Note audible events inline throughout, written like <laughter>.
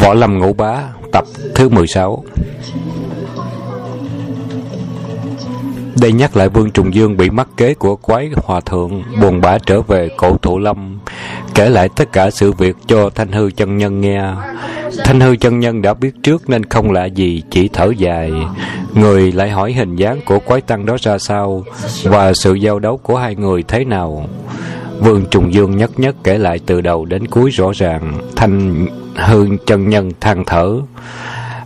Võ Lâm Ngũ Bá, Tập thứ 16 Đây nhắc lại Vương Trùng Dương bị mắc kế của quái hòa thượng, buồn bã trở về cổ thụ lâm, kể lại tất cả sự việc cho Thanh Hư chân nhân nghe. Thanh Hư chân nhân đã biết trước nên không lạ gì, chỉ thở dài. Người lại hỏi hình dáng của quái tăng đó ra sao và sự giao đấu của hai người thế nào. Vương Trùng Dương nhất nhất kể lại từ đầu đến cuối rõ ràng Thanh hương chân nhân than thở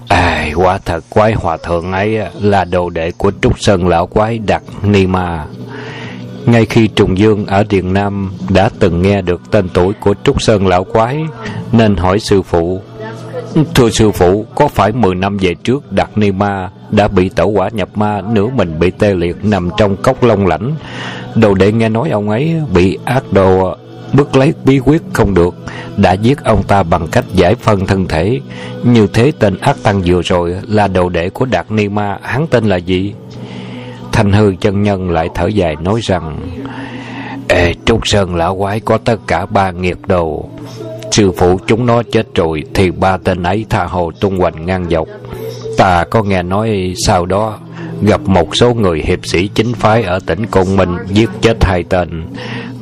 À, quả thật quái hòa thượng ấy là đồ đệ của Trúc Sơn lão quái Đặc Ni Ma. Ngay khi Trùng Dương ở Điện Nam đã từng nghe được tên tuổi của Trúc Sơn lão quái, nên hỏi sư phụ. Thưa sư phụ, có phải 10 năm về trước đạt Ni Ma đã bị tẩu quả nhập ma, nửa mình bị tê liệt nằm trong cốc long lãnh? Đồ đệ nghe nói ông ấy bị ác đồ bức lấy bí quyết không được đã giết ông ta bằng cách giải phân thân thể như thế tên ác tăng vừa rồi là đồ đệ của đạt ni ma hắn tên là gì thanh hư chân nhân lại thở dài nói rằng ê trúc sơn lão quái có tất cả ba nghiệt đồ sư phụ chúng nó chết rồi thì ba tên ấy tha hồ tung hoành ngang dọc ta có nghe nói sau đó, gặp một số người hiệp sĩ chính phái ở tỉnh Côn Minh giết chết hai tên.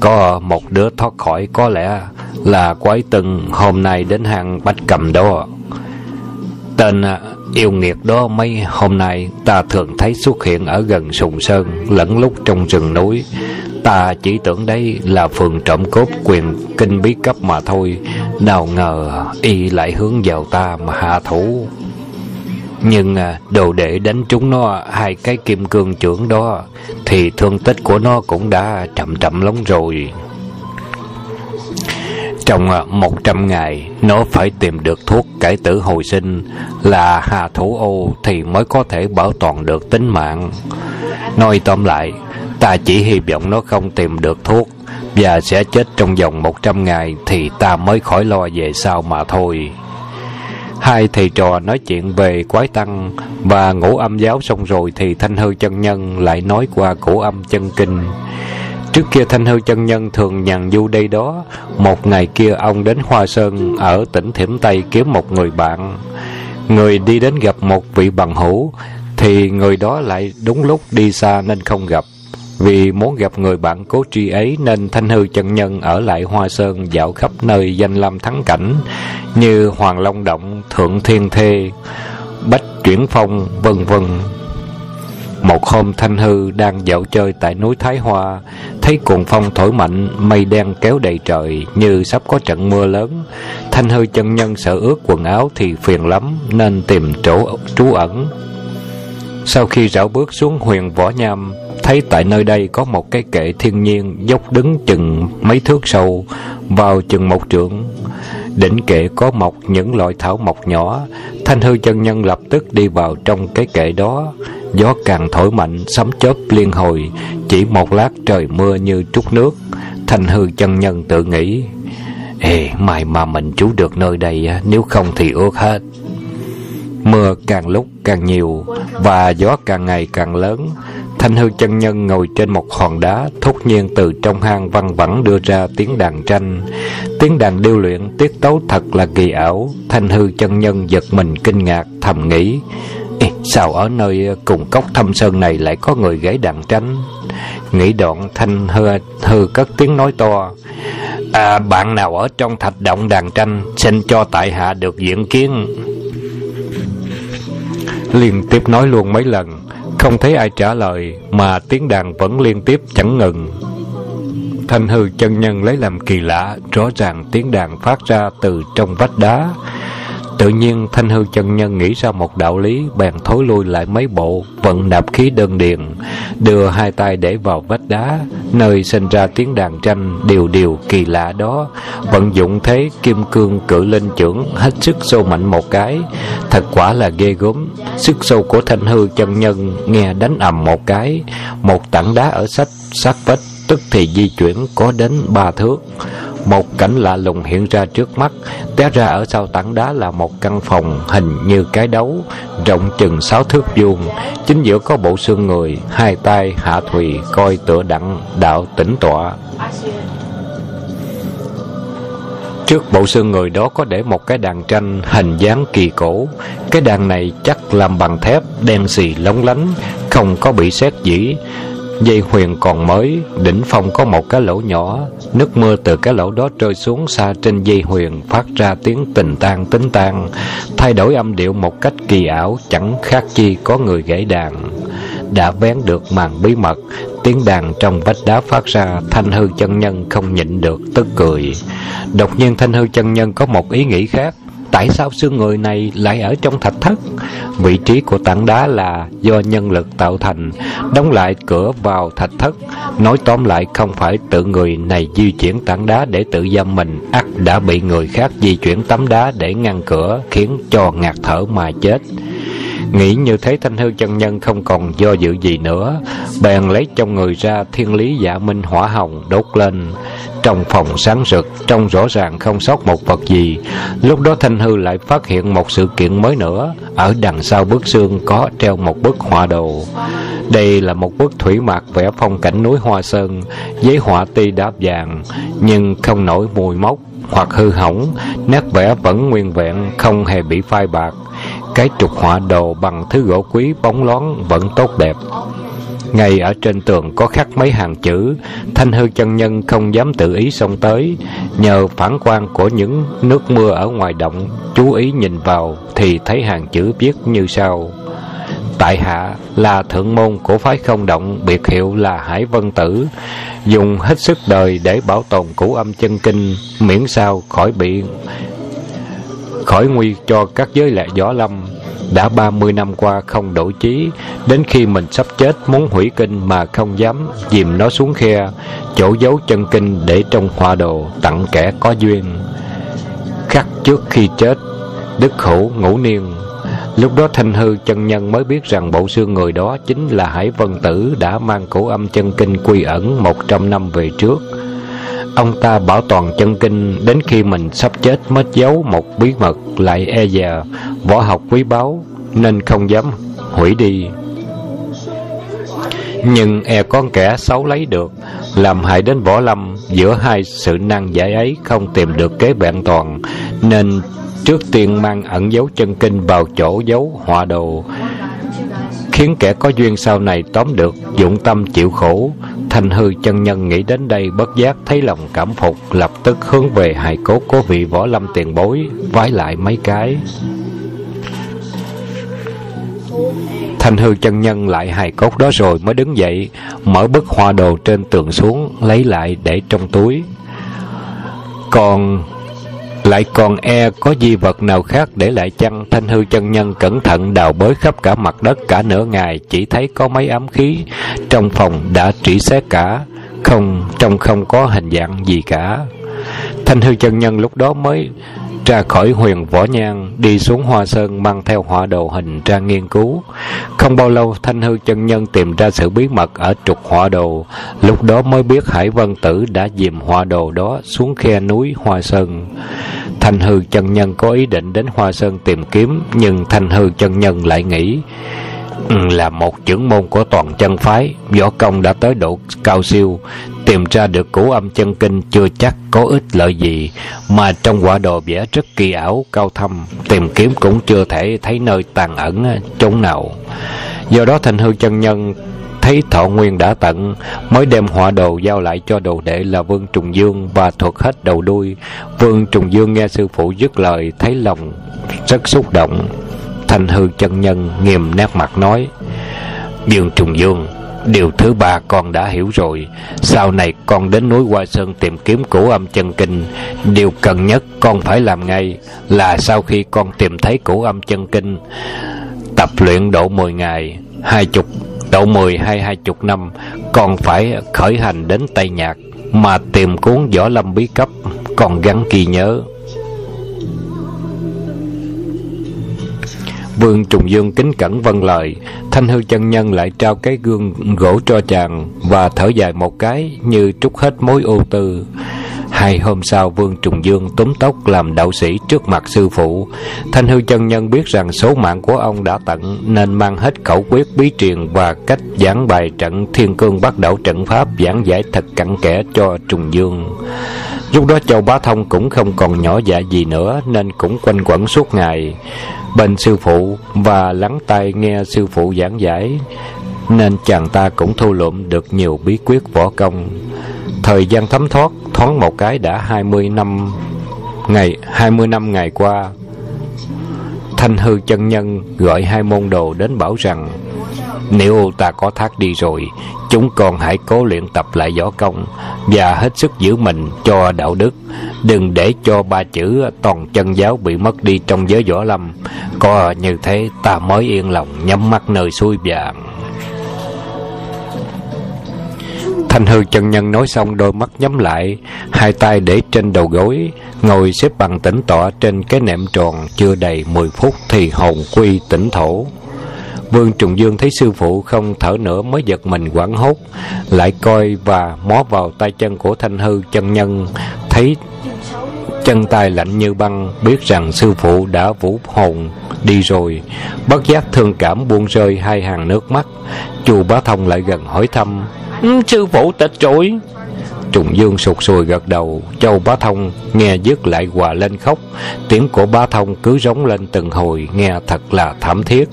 Có một đứa thoát khỏi, có lẽ là quái từng hôm nay đến hàng Bách Cầm đó. Tên yêu nghiệt đó mấy hôm nay ta thường thấy xuất hiện ở gần Sùng Sơn, lẫn lúc trong rừng núi. Ta chỉ tưởng đây là phường trộm cốt quyền kinh bí cấp mà thôi. Nào ngờ y lại hướng vào ta mà hạ thủ. Nhưng à, đồ để đánh trúng nó hai cái kim cương trưởng đó Thì thương tích của nó cũng đã chậm chậm lắm rồi Trong à, một trăm ngày Nó phải tìm được thuốc cải tử hồi sinh Là hà thủ ô Thì mới có thể bảo toàn được tính mạng Nói tóm lại Ta chỉ hy vọng nó không tìm được thuốc Và sẽ chết trong vòng một trăm ngày Thì ta mới khỏi lo về sau mà thôi Hai thầy trò nói chuyện về quái tăng và ngũ âm giáo xong rồi thì Thanh Hư chân nhân lại nói qua cổ âm chân kinh. Trước kia Thanh Hư chân nhân thường nhàn du đây đó, một ngày kia ông đến Hoa Sơn ở tỉnh Thiểm Tây kiếm một người bạn. Người đi đến gặp một vị bằng hữu thì người đó lại đúng lúc đi xa nên không gặp. Vì muốn gặp người bạn cố tri ấy nên Thanh Hư chân nhân ở lại Hoa Sơn dạo khắp nơi danh lam thắng cảnh như Hoàng Long Động, Thượng Thiên Thê, Bách Chuyển Phong, vân vân. Một hôm Thanh Hư đang dạo chơi tại núi Thái Hoa, thấy cuồng phong thổi mạnh, mây đen kéo đầy trời như sắp có trận mưa lớn. Thanh Hư chân nhân sợ ướt quần áo thì phiền lắm nên tìm chỗ trú ẩn. Sau khi rảo bước xuống huyền Võ Nham, thấy tại nơi đây có một cái kệ thiên nhiên dốc đứng chừng mấy thước sâu, vào chừng một trượng. Đỉnh kệ có mọc những loại thảo mộc nhỏ, thanh hư chân nhân lập tức đi vào trong cái kệ đó. Gió càng thổi mạnh, sấm chớp liên hồi, chỉ một lát trời mưa như trút nước. Thanh hư chân nhân tự nghĩ, Ê, may mà mình trú được nơi đây, nếu không thì ước hết. Mưa càng lúc càng nhiều và gió càng ngày càng lớn. Thanh hư chân nhân ngồi trên một hòn đá, thốt nhiên từ trong hang văng vẳng đưa ra tiếng đàn tranh. Tiếng đàn điêu luyện, tiết tấu thật là kỳ ảo. Thanh hư chân nhân giật mình kinh ngạc, thầm nghĩ. Ê, sao ở nơi cùng cốc thâm sơn này lại có người gãy đàn tranh? Nghĩ đoạn thanh hư, hư cất tiếng nói to. À, bạn nào ở trong thạch động đàn tranh, xin cho tại hạ được diễn kiến liên tiếp nói luôn mấy lần không thấy ai trả lời, mà tiếng đàn vẫn liên tiếp chẳng ngừng. Thanh hư chân nhân lấy làm kỳ lạ, rõ ràng tiếng đàn phát ra từ trong vách đá. Tự nhiên Thanh Hư chân nhân nghĩ ra một đạo lý, Bèn thối lui lại mấy bộ, Vận nạp khí đơn điền, Đưa hai tay để vào vách đá, Nơi sinh ra tiếng đàn tranh, Điều điều kỳ lạ đó. Vận dụng thế kim cương cự linh trưởng, Hết sức sâu mạnh một cái. Thật quả là ghê gớm. Sức sâu của Thanh Hư chân nhân Nghe đánh ầm một cái. Một tảng đá ở sách, sát vách, Tức thì di chuyển có đến ba thước một cảnh lạ lùng hiện ra trước mắt té ra ở sau tảng đá là một căn phòng hình như cái đấu rộng chừng sáu thước vuông chính giữa có bộ xương người hai tay hạ thùy coi tựa đặng đạo tĩnh tọa Trước bộ xương người đó có để một cái đàn tranh hình dáng kỳ cổ. Cái đàn này chắc làm bằng thép, đen xì lóng lánh, không có bị xét dĩ. Dây huyền còn mới, đỉnh phong có một cái lỗ nhỏ, nước mưa từ cái lỗ đó rơi xuống xa trên dây huyền phát ra tiếng tình tan tính tan, thay đổi âm điệu một cách kỳ ảo, chẳng khác chi có người gãy đàn. Đã vén được màn bí mật, tiếng đàn trong vách đá phát ra, thanh hư chân nhân không nhịn được tức cười. Đột nhiên thanh hư chân nhân có một ý nghĩ khác, tại sao xương người này lại ở trong thạch thất? Vị trí của tảng đá là do nhân lực tạo thành. Đóng lại cửa vào thạch thất. Nói tóm lại, không phải tự người này di chuyển tảng đá để tự giam mình. Ắt đã bị người khác di chuyển tấm đá để ngăn cửa, khiến cho ngạt thở mà chết. Nghĩ như thế, thanh hư chân nhân không còn do dự gì nữa. Bèn lấy trong người ra thiên lý dạ minh hỏa hồng đốt lên. Trong phòng sáng rực Trông rõ ràng không sót một vật gì. Lúc đó thanh hư lại phát hiện một sự kiện mới nữa. Ở đằng sau bức xương có treo một bức họa đồ. Đây là một bức thủy mạc vẽ phong cảnh núi Hoa Sơn Giấy họa ti đáp vàng, Nhưng không nổi mùi mốc hoặc hư hỏng. Nét vẽ vẫn nguyên vẹn, Không hề bị phai bạc cái trục họa đồ bằng thứ gỗ quý bóng loáng vẫn tốt đẹp ngay ở trên tường có khắc mấy hàng chữ. Thanh hư chân nhân không dám tự ý xông tới. Nhờ phản quang của những nước mưa ở ngoài động, chú ý nhìn vào thì thấy hàng chữ viết như sau. Tại hạ là thượng môn của phái không động, biệt hiệu là hải vân tử. Dùng hết sức đời để bảo tồn củ âm chân kinh, miễn sao khỏi bị, khỏi nguy cho các giới lệ võ lâm đã ba mươi năm qua không đổi chí, đến khi mình sắp chết muốn hủy kinh mà không dám dìm nó xuống khe, chỗ giấu chân kinh để trong hoa đồ tặng kẻ có duyên. Khắc trước khi chết, đức hữu ngũ niên, lúc đó thanh hư chân nhân mới biết rằng bộ xương người đó chính là hải vân tử đã mang cổ âm chân kinh quy ẩn một trăm năm về trước. Ông ta bảo toàn chân kinh đến khi mình sắp chết mất giấu một bí mật lại e dè, võ học quý báu, nên không dám hủy đi. Nhưng e con kẻ xấu lấy được, làm hại đến võ lâm, giữa hai sự năng giải ấy không tìm được kế vẹn toàn, nên trước tiên mang ẩn dấu chân kinh vào chỗ giấu họa đồ khiến kẻ có duyên sau này tóm được, dụng tâm chịu khổ. Thanh hư chân nhân nghĩ đến đây bất giác thấy lòng cảm phục, lập tức hướng về hài cốt của vị võ lâm tiền bối, vái lại mấy cái. Thanh hư chân nhân lại hài cốt đó rồi mới đứng dậy, mở bức hoa đồ trên tường xuống, lấy lại để trong túi. Còn lại còn e có di vật nào khác để lại chăng? Thanh hư chân nhân cẩn thận đào bới khắp cả mặt đất cả nửa ngày, chỉ thấy có mấy ám khí. Trong phòng đã trĩ xét cả, không, trong không có hình dạng gì cả. Thanh hư chân nhân lúc đó mới ra khỏi huyền võ nhang, đi xuống hoa sơn mang theo họa đồ hình ra nghiên cứu. Không bao lâu, thanh hư chân nhân tìm ra sự bí mật ở trục họa đồ. Lúc đó mới biết hải vân tử đã dìm họa đồ đó xuống khe núi hoa sơn. Thanh hư chân nhân có ý định đến hoa sơn tìm kiếm, nhưng thanh hư chân nhân lại nghĩ ừ, là một trưởng môn của toàn chân phái, võ công đã tới độ cao siêu tìm ra được cổ âm chân kinh chưa chắc có ích lợi gì, mà trong quả đồ vẽ rất kỳ ảo, cao thâm, tìm kiếm cũng chưa thể thấy nơi tàn ẩn ờ, chốn nào. Do đó thành hư chân nhân thấy thọ nguyên đã tận, mới đem họa đồ giao lại cho đồ đệ là vương trùng dương và thuật hết đầu đuôi. Vương trùng dương nghe sư phụ dứt lời, thấy lòng rất xúc động. Thành hư chân nhân nghiêm nét mặt nói Dương Trùng Dương Điều thứ ba con đã hiểu rồi. Sau này con đến núi Hoa Sơn tìm kiếm cổ âm chân kinh. Điều cần nhất con phải làm ngay Là sau khi con tìm thấy cổ âm chân kinh, Tập luyện độ 10 ngày, hai chục, Độ 10 hay hai chục năm, Con phải khởi hành đến Tây Nhạc Mà tìm cuốn võ lâm bí cấp, Còn gắn ghi nhớ. Vương Trùng Dương kính cẩn vâng lời, Thanh hư chân nhân lại trao cái gương gỗ cho chàng Và thở dài một cái Như trút hết mối ưu tư. Hai hôm sau, Vương Trùng Dương túm tóc làm đạo sĩ trước mặt sư phụ. Thanh hư chân nhân biết rằng số mạng của ông đã tận, Nên mang hết khẩu quyết bí truyền Và cách giảng bài trận thiên cương bắt đầu trận pháp Giảng giải thật cặn kẽ cho Trùng Dương. Lúc đó Châu Bá Thông cũng không còn nhỏ dạ gì nữa, Nên cũng quanh quẩn suốt ngày. Bên sư phụ và lắng tai nghe sư phụ giảng giải, Nên chàng ta cũng thu lượm được nhiều bí quyết võ công. Thời gian thấm thoát, thoáng một cái đã hai mươi năm, ngày, hai mươi năm ngày qua, Thanh hư chân nhân gọi hai môn đồ đến bảo rằng, Nếu ta có thác đi rồi Chúng còn hãy cố luyện tập lại võ công Và hết sức giữ mình cho đạo đức. Đừng để cho ba chữ toàn chân giáo bị mất đi trong giới võ lâm. Có như thế ta mới yên lòng nhắm mắt nơi xuôi vàng. Thanh hư chân nhân nói xong đôi mắt nhắm lại, Hai tay để trên đầu gối, Ngồi xếp bằng tĩnh tọa trên cái nệm tròn Chưa đầy 10 phút thì hồn quy tỉnh thổ. Vương Trùng Dương thấy sư phụ không thở nữa mới giật mình quảng hốt, Lại coi và mó vào tay chân của thanh hư chân nhân, Thấy chân tay lạnh như băng, Biết rằng sư phụ đã vũ hồn đi rồi. Bất giác thương cảm buông rơi hai hàng nước mắt. Chu bá thông lại gần hỏi thăm ừ, Sư phụ tịch rồi? Trùng Dương sụt sùi gật đầu. Châu Bá Thông nghe dứt lại hòa lên khóc. Tiếng của Bá Thông cứ rống lên từng hồi, Nghe thật là thảm thiết.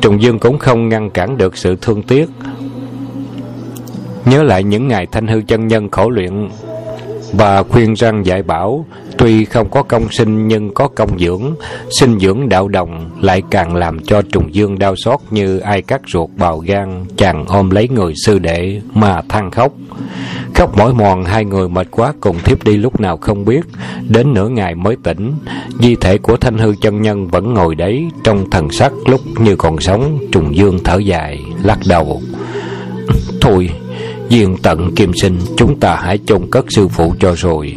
Trùng Dương cũng không ngăn cản được sự thương tiếc. Nhớ lại những ngày thanh hư chân nhân khổ luyện Và khuyên răng dạy bảo Tuy không có công sinh nhưng có công dưỡng, Sinh dưỡng đạo đồng Lại càng làm cho Trùng Dương đau xót Như ai cắt ruột bào gan, Chàng ôm lấy người sư đệ Mà than khóc. Khóc mỏi mòn, hai người mệt quá cùng thiếp đi lúc nào không biết. Đến nửa ngày mới tỉnh, Di thể của thanh hư chân nhân vẫn ngồi đấy Trong thần sắc lúc như còn sống, Trùng dương thở dài, Lắc đầu. Thôi, Duyên tận kim sinh, Chúng ta hãy chôn cất sư phụ cho rồi.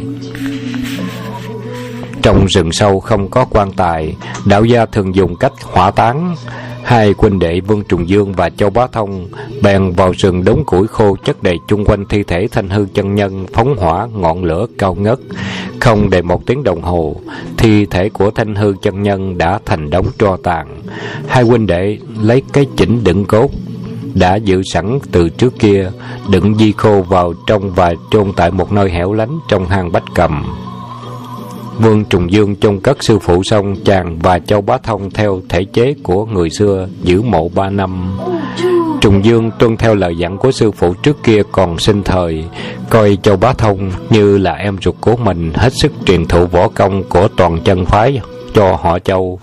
Trong rừng sâu không có quan tài Đạo gia thường dùng cách hỏa táng Hai huynh đệ Vương Trùng Dương và Châu Bá Thông bèn vào rừng đống củi khô chất đầy chung quanh thi thể thanh hư chân nhân phóng hỏa ngọn lửa cao ngất. Không đầy một tiếng đồng hồ, thi thể của thanh hư chân nhân đã thành đống tro tàn. Hai huynh đệ lấy cái chỉnh đựng cốt đã giữ sẵn từ trước kia, đựng di khô vào trong và chôn tại một nơi hẻo lánh trong hang bách cầm. Vương Trùng Dương chôn cất sư phụ xong chàng và Châu Bá Thông theo thể chế của người xưa giữ mộ ba năm. Trùng Dương tuân theo lời dặn của sư phụ trước kia còn sinh thời, coi Châu Bá Thông như là em ruột của mình hết sức truyền thụ võ công của toàn chân phái cho họ Châu.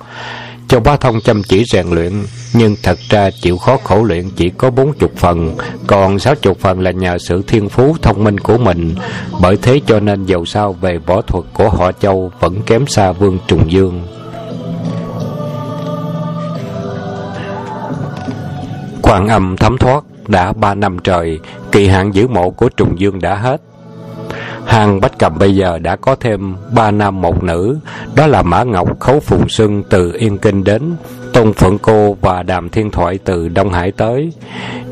Châu Bá Thông chăm chỉ rèn luyện, nhưng thật ra chịu khó khổ luyện chỉ có bốn chục phần, còn sáu chục phần là nhờ sự thiên phú thông minh của mình. Bởi thế cho nên dầu sao về võ thuật của họ Châu vẫn kém xa Vương Trùng Dương. Quan âm thấm thoát đã ba năm trời, kỳ hạn giữ mộ của Trùng Dương đã hết. Hàng Bách Cầm bây giờ đã có thêm ba nam một nữ, đó là Mã Ngọc Khấu Phùng Xuân từ Yên Kinh đến, Tôn Phượng Cô và Đàm Thiên Thoại từ Đông Hải tới.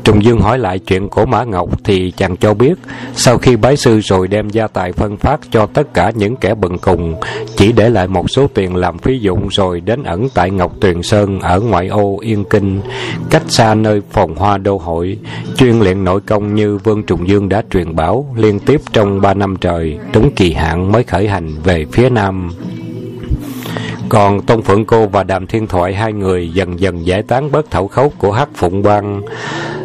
Trùng Dương hỏi lại chuyện của Mã Ngọc thì chàng cho biết, sau khi bái sư rồi đem gia tài phân phát cho tất cả những kẻ bần cùng, chỉ để lại một số tiền làm phí dụng rồi đến ẩn tại Ngọc Tuyền Sơn ở ngoại ô Yên Kinh, cách xa nơi phòng hoa đô hội, chuyên luyện nội công như Vương Trùng Dương đã truyền bảo liên tiếp trong ba năm trời, đúng kỳ hạn mới khởi hành về phía Nam. Còn Tôn Phượng Cô và Đàm Thiên Thoại hai người dần dần giải tán bớt thảo khấu của Hắc Phụng Bang,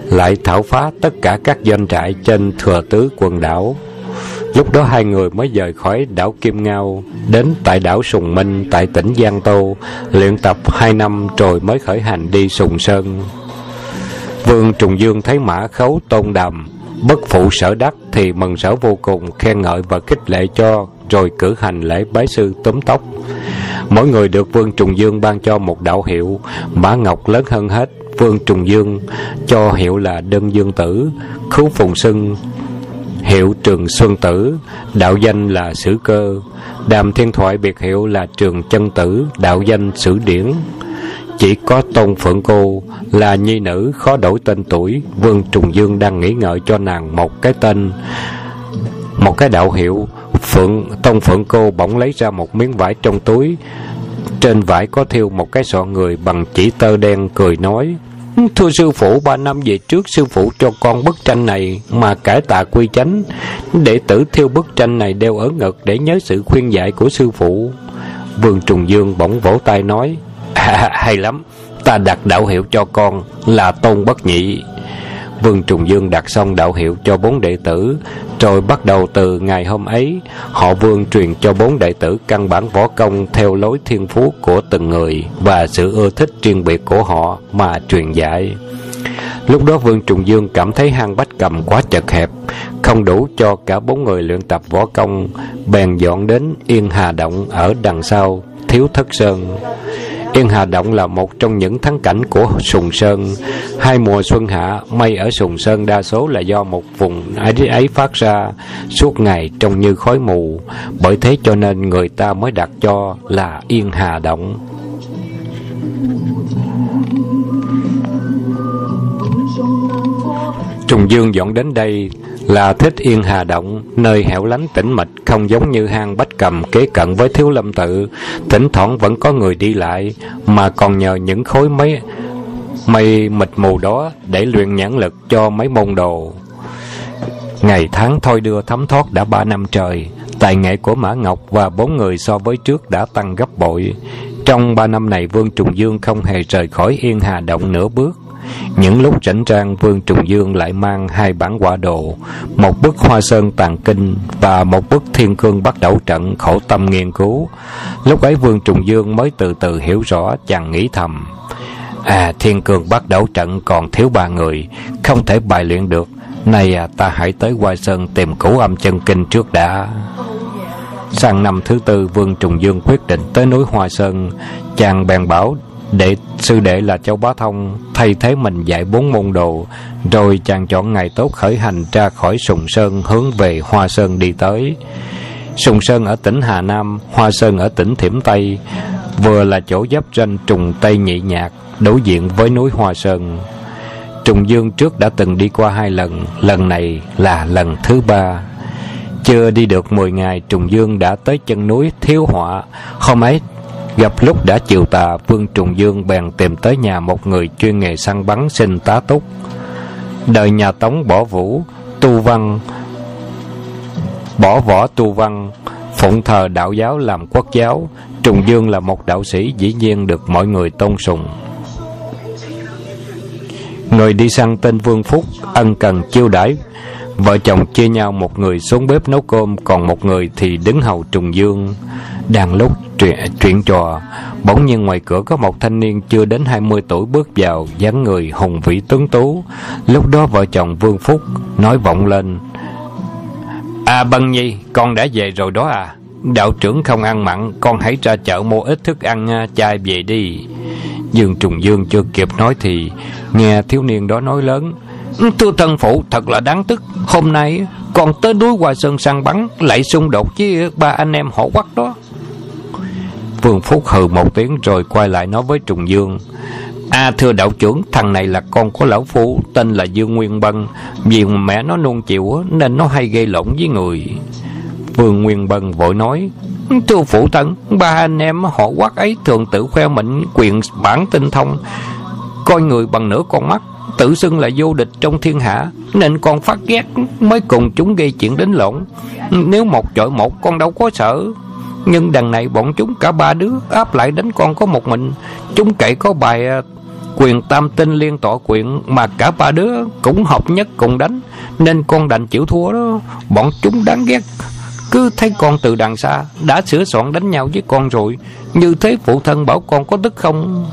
lại thảo phá tất cả các doanh trại trên thừa tứ quần đảo. Lúc đó hai người mới rời khỏi đảo Kim Ngao, đến tại đảo Sùng Minh tại tỉnh Giang Tô, luyện tập hai năm rồi mới khởi hành đi Sùng Sơn. Vương Trùng Dương thấy mã khấu tôn đàm, bất phụ sở đắc thì mừng sở vô cùng, khen ngợi và khích lệ cho, rồi cử hành lễ bái sư túm tóc. Mỗi người được Vương Trùng Dương ban cho một đạo hiệu, Mã Ngọc lớn hơn hết, Vương Trùng Dương cho hiệu là Đơn Dương Tử, Khú Phùng Sưng hiệu Trường Xuân Tử, đạo danh là Sử Cơ, Đàm Thiên Thoại biệt hiệu là Trường Chân Tử, đạo danh Sử Điển. Chỉ có Tôn Phượng Cô là nhi nữ khó đổi tên tuổi, Vương Trùng Dương đang nghĩ ngợi cho nàng một cái tên, một cái đạo hiệu Phượng Tông Phượng cô bỗng lấy ra một miếng vải trong túi Trên vải có thiêu một cái sọ người bằng chỉ tơ đen cười nói Thưa sư phụ, ba năm về trước sư phụ cho con bức tranh này mà cải tạ quy chánh. Đệ tử thiêu bức tranh này đeo ở ngực để nhớ sự khuyên dạy của sư phụ. Vương Trùng Dương bỗng vỗ tay nói, à, <laughs> hay lắm, ta đặt đạo hiệu cho con là Tôn Bất Nhị. Vương Trùng Dương đặt xong đạo hiệu cho bốn đệ tử, rồi bắt đầu từ ngày hôm ấy, họ Vương truyền cho bốn đệ tử căn bản võ công theo lối thiên phú của từng người và sự ưa thích riêng biệt của họ mà truyền dạy. Lúc đó Vương Trùng Dương cảm thấy hang bách cầm quá chật hẹp, không đủ cho cả bốn người luyện tập võ công, bèn dọn đến Yên Hà Động ở đằng sau Thiếu Thất Sơn. Yên Hà Động là một trong những thắng cảnh của Sùng Sơn. Hai mùa xuân hạ, mây ở Sùng Sơn đa số là do một vùng ấy, ấy phát ra suốt ngày trông như khói mù. Bởi thế cho nên người ta mới đặt cho là Yên Hà Động. Trùng Dương dọn đến đây là thích yên hà động, nơi hẻo lánh tĩnh mịch không giống như hang bách cầm kế cận với thiếu lâm tự, thỉnh thoảng vẫn có người đi lại, mà còn nhờ những khối mấy mây mịt mù đó để luyện nhãn lực cho mấy môn đồ. Ngày tháng thôi đưa thấm thoát đã ba năm trời, tài nghệ của Mã Ngọc và bốn người so với trước đã tăng gấp bội. Trong ba năm này Vương Trùng Dương không hề rời khỏi Yên Hà Động nửa bước. Những lúc rảnh trang Vương Trùng Dương lại mang hai bản quả đồ Một bức hoa sơn tàn kinh Và một bức thiên cương bắt đầu trận khổ tâm nghiên cứu. Lúc ấy Vương Trùng Dương mới từ từ hiểu rõ chàng nghĩ thầm À thiên cương bắt đầu trận còn thiếu ba người Không thể bài luyện được. Này à, ta hãy tới Hoa Sơn tìm cửu âm chân kinh trước đã. Sang năm thứ tư Vương Trùng Dương quyết định tới núi Hoa Sơn. Chàng bèn bảo Đệ sư đệ là Châu Bá Thông thay thế mình dạy bốn môn đồ, rồi chàng chọn ngày tốt khởi hành ra khỏi Sùng Sơn hướng về Hoa Sơn đi tới. Sùng Sơn ở tỉnh Hà Nam, Hoa Sơn ở tỉnh Thiểm Tây, vừa là chỗ giáp ranh trùng Tây Nhị Nhạc, đối diện với núi Hoa Sơn. Trùng Dương trước đã từng đi qua hai lần, lần này là lần thứ ba. Chưa đi được 10 ngày, Trùng Dương đã tới chân núi Thiếu Họa. Hôm ấy, Gặp lúc đã chiều tà, Vương Trùng Dương bèn tìm tới nhà một người chuyên nghề săn bắn xin tá túc. Đời nhà Tống bỏ vũ, tu văn, bỏ võ tu văn, phụng thờ đạo giáo làm quốc giáo. Trùng Dương là một đạo sĩ dĩ nhiên được mọi người tôn sùng. Người đi săn tên Vương Phúc, ân cần chiêu đãi Vợ chồng chia nhau một người xuống bếp nấu cơm Còn một người thì đứng hầu trùng dương đang lúc chuyện, chuyện trò Bỗng nhiên ngoài cửa có một thanh niên chưa đến 20 tuổi bước vào dáng người hùng vĩ tuấn tú. Lúc đó vợ chồng Vương Phúc nói vọng lên À Bân Nhi con đã về rồi đó à. Đạo trưởng không ăn mặn Con hãy ra chợ mua ít thức ăn à, chai về đi. Dương Trùng Dương chưa kịp nói thì Nghe thiếu niên đó nói lớn Thưa thân phụ thật là đáng tức. Hôm nay con tới núi Hoa Sơn săn bắn Lại xung đột với ba anh em họ quắc đó. Vương Phúc hừ một tiếng rồi quay lại nói với Trùng Dương. À thưa đạo trưởng, Thằng này là con của lão phu Tên là Dương Nguyên Bân. Vì mẹ nó nuông chịu Nên nó hay gây lộn với người. Vương Nguyên Bân vội nói, Thưa phụ thân Ba anh em họ quát ấy thường tự khoe mình Quyền bản tinh thông. Coi người bằng nửa con mắt, tự xưng là vô địch trong thiên hạ, nên con phát ghét mới cùng chúng gây chuyện đến lộn. Nếu một chọi một, con đâu có sợ nhưng đằng này bọn chúng cả ba đứa áp lại đánh con có một mình. Chúng cậy có bài à, quyền tam tinh liên tọa quyền mà cả ba đứa cũng hợp nhất cùng đánh. Nên con đành chịu thua đó. Bọn chúng đáng ghét. Cứ thấy con từ đằng xa đã sửa soạn đánh nhau với con rồi. Như thế phụ thân bảo con có tức không?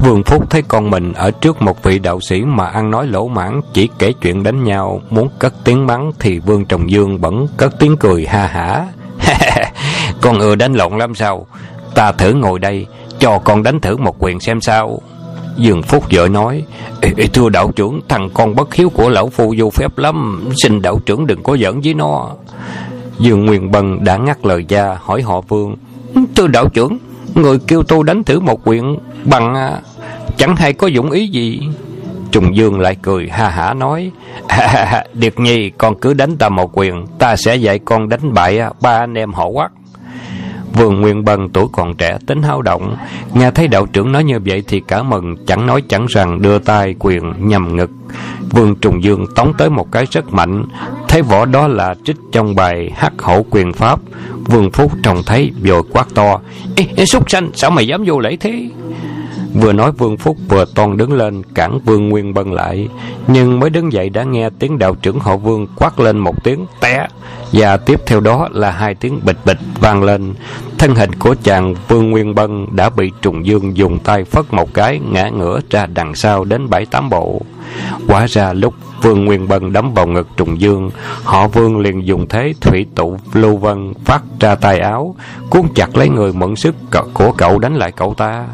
Vương Phúc thấy con mình ở trước một vị đạo sĩ mà ăn nói lỗ mãn chỉ kể chuyện đánh nhau, muốn cất tiếng mắng thì Vương Trọng Dương vẫn cất tiếng cười ha hả. <laughs> con ưa đánh lộn lắm sao? Ta thử ngồi đây, cho con đánh thử một quyền xem sao. Dương Phúc vợ nói, Ê, thưa đạo trưởng, thằng con bất hiếu của lão phu vô phép lắm, xin đạo trưởng đừng có giỡn với nó. Dương Nguyên Bân đã ngắt lời ra hỏi họ Vương, Thưa đạo trưởng, người kêu tôi đánh thử một quyền bằng à, chẳng hay có dụng ý gì. Trùng Dương lại cười ha hả nói Điệt Nhi con cứ đánh ta một quyền Ta sẽ dạy con đánh bại à, ba anh em họ quắc Vương Nguyên Bân tuổi còn trẻ tính hao động. Nghe thấy đạo trưởng nói như vậy thì cả mừng Chẳng nói chẳng rằng đưa tay quyền nhằm ngực. Vương Trùng Dương tống tới một cái rất mạnh Thấy võ đó là trích trong bài hắc hổ quyền pháp. Vương Phúc trông thấy vội quát to Ê, ê súc sanh sao mày dám vô lễ thế? Vừa nói Vương Phúc vừa toàn đứng lên, cản Vương Nguyên Bân lại. Nhưng mới đứng dậy đã nghe tiếng đạo trưởng họ Vương quát lên một tiếng, té! Và tiếp theo đó là hai tiếng bịch bịch vang lên. Thân hình của chàng Vương Nguyên Bân đã bị Trùng Dương dùng tay phất một cái, ngã ngửa ra đằng sau đến bảy tám bộ. Quả ra lúc Vương Nguyên Bân đấm vào ngực Trùng Dương, Họ Vương liền dùng thế thủy tụ lưu vân phát ra tay áo, Cuốn chặt lấy người mẫn sức của cậu đánh lại cậu ta.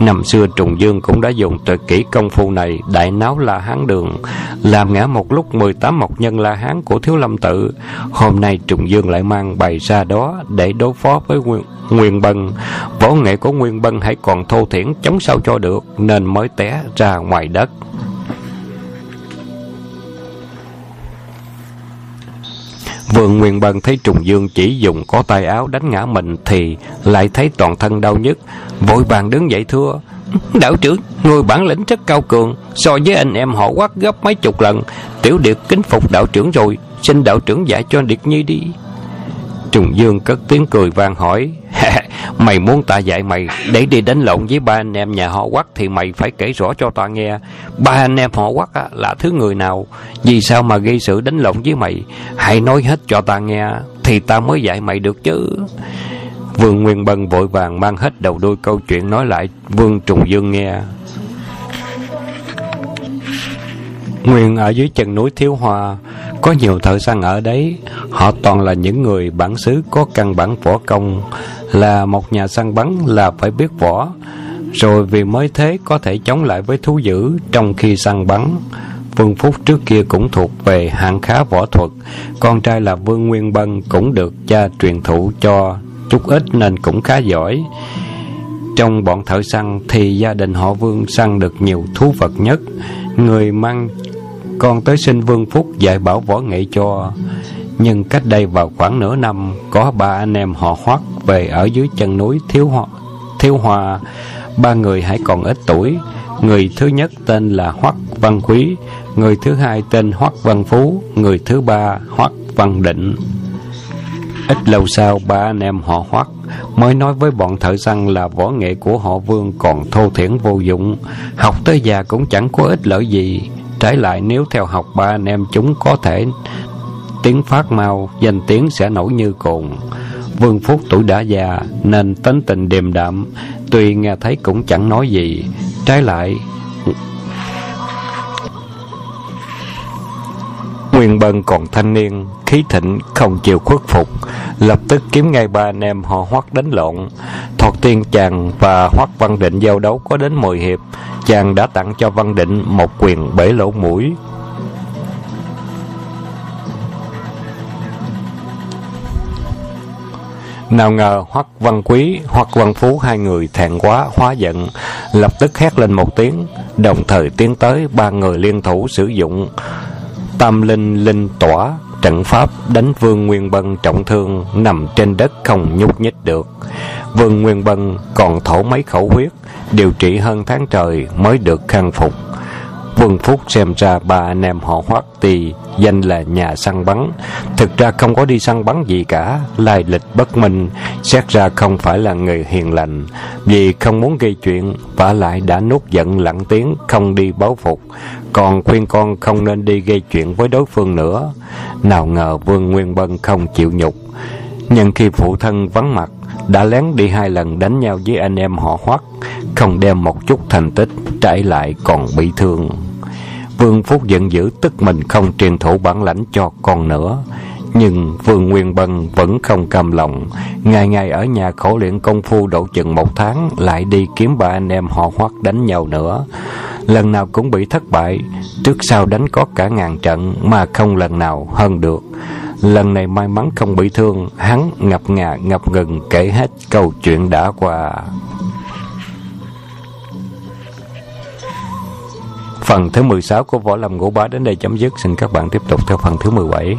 Năm xưa Trùng Dương cũng đã dùng tuyệt kỹ công phu này đại náo La Hán đường, làm ngã một lúc 18 mộc nhân La Hán của Thiếu Lâm Tự. Hôm nay Trùng Dương lại mang bày ra đó để đối phó với Nguyên, Nguyên Bân. Võ nghệ của Nguyên Bân hãy còn thô thiển chống sao cho được nên mới té ra ngoài đất. Vương Nguyên Bân thấy Trùng Dương chỉ dùng có tay áo đánh ngã mình thì lại thấy toàn thân đau nhức, vội vàng đứng dậy thưa. Đạo trưởng, người bản lĩnh rất cao cường, so với anh em họ quát gấp mấy chục lần. Tiểu điệp kính phục đạo trưởng rồi, xin đạo trưởng dạy cho Điệt Nhi đi. Trùng Dương cất tiếng cười vang hỏi <laughs> Mày muốn ta dạy mày Để đi đánh lộn với ba anh em nhà họ quắc Thì mày phải kể rõ cho ta nghe. Ba anh em họ quắc là thứ người nào? Vì sao mà gây sự đánh lộn với mày? Hãy nói hết cho ta nghe Thì ta mới dạy mày được chứ. Vương Nguyên Bân vội vàng mang hết đầu đuôi câu chuyện nói lại. Vương Trùng Dương nghe. Nguyên ở dưới chân núi Thiếu Hoa, có nhiều thợ săn ở đấy. Họ toàn là những người bản xứ có căn bản võ công. Là một nhà săn bắn là phải biết võ, Rồi vì mới thế có thể chống lại với thú dữ trong khi săn bắn. Vương Phúc trước kia cũng thuộc về hạng khá võ thuật, Con trai là Vương Nguyên Bân cũng được cha truyền thụ cho chút ít nên cũng khá giỏi. Trong bọn thợ săn thì gia đình họ Vương săn được nhiều thú vật nhất. Người mang con tới xin Vương Phúc dạy bảo võ nghệ cho. Nhưng cách đây vào khoảng nửa năm Có ba anh em họ Hoắc về ở dưới chân núi Thiếu Hoa, Thiếu Hòa Ba người hãy còn ít tuổi. Người thứ nhất tên là Hoắc Văn Quý Người thứ hai tên Hoắc Văn Phú Người thứ ba Hoắc Văn Định. Ít lâu sau ba anh em họ Hoắc mới nói với bọn thợ săn là võ nghệ của họ Vương còn thô thiển vô dụng, học tới già cũng chẳng có ích lợi gì. Trái lại nếu theo học ba anh em chúng có thể tiếng phát mau, danh tiếng sẽ nổi như cồn. Vương Phúc tuổi đã già nên tính tình điềm đạm, tuy nghe thấy cũng chẳng nói gì. Trái lại, Nguyên Bân còn thanh niên, khí thịnh, không chịu khuất phục, lập tức kiếm ngay ba anh em họ hoắc đánh lộn. Thọt tiên chàng và hoắc văn định giao đấu có đến 10 hiệp, chàng đã tặng cho văn định một quyền bể lỗ mũi. Nào ngờ Hoắc Văn Quý, Hoắc Văn Phú hai người thẹn quá, hóa giận, lập tức hét lên một tiếng, đồng thời tiến tới ba người liên thủ sử dụng Tam linh linh tỏa trận pháp đánh Vương Nguyên Bân trọng thương nằm trên đất không nhúc nhích được. Vương Nguyên Bân còn thổ mấy khẩu huyết, điều trị hơn tháng trời mới được khang phục. Vương Phúc xem ra ba anh em họ hoắc tì danh là nhà săn bắn. Thực ra không có đi săn bắn gì cả, lai lịch bất minh, xét ra không phải là người hiền lành. Vì không muốn gây chuyện, vả lại đã nuốt giận lặng tiếng, không đi báo phục. Còn khuyên con không nên đi gây chuyện với đối phương nữa. Nào ngờ vương nguyên bân không chịu nhục. Nhưng khi phụ thân vắng mặt, đã lén đi hai lần đánh nhau với anh em họ hoắc, không đem một chút thành tích trái lại còn bị thương. Vương Phúc giận dữ tức mình không truyền thụ bản lãnh cho con nữa. Nhưng Vương Nguyên Bân vẫn không cam lòng. Ngày ngày ở nhà khổ luyện công phu độ chừng một tháng, lại đi kiếm ba anh em họ hoắc đánh nhau nữa. Lần nào cũng bị thất bại, trước sau đánh có cả ngàn trận mà không lần nào hơn được. Lần này may mắn không bị thương, hắn ngập ngà ngập ngừng kể hết câu chuyện đã qua. Phần thứ 16 của Võ Lâm Ngũ Bá đến đây chấm dứt. Xin các bạn tiếp tục theo phần thứ 17.